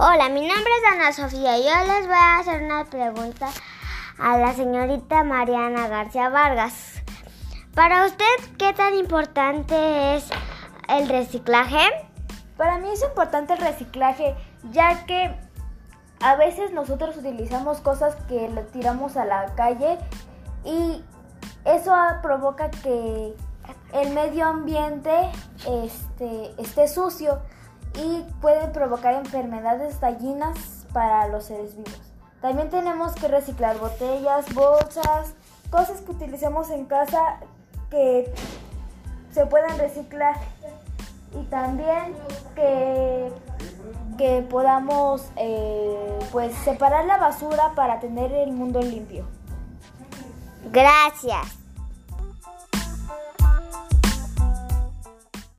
Hola, mi nombre es Ana Sofía y yo les voy a hacer una pregunta a la señorita Mariana García Vargas. Para usted, ¿qué tan importante es el reciclaje? Para mí es importante el reciclaje ya que a veces nosotros utilizamos cosas que le tiramos a la calle y eso provoca que el medio ambiente este, esté sucio y puede provocar enfermedades dañinas para los seres vivos. También tenemos que reciclar botellas, bolsas, cosas que utilicemos en casa que se puedan reciclar y también que, que podamos eh, pues separar la basura para tener el mundo limpio. Gracias.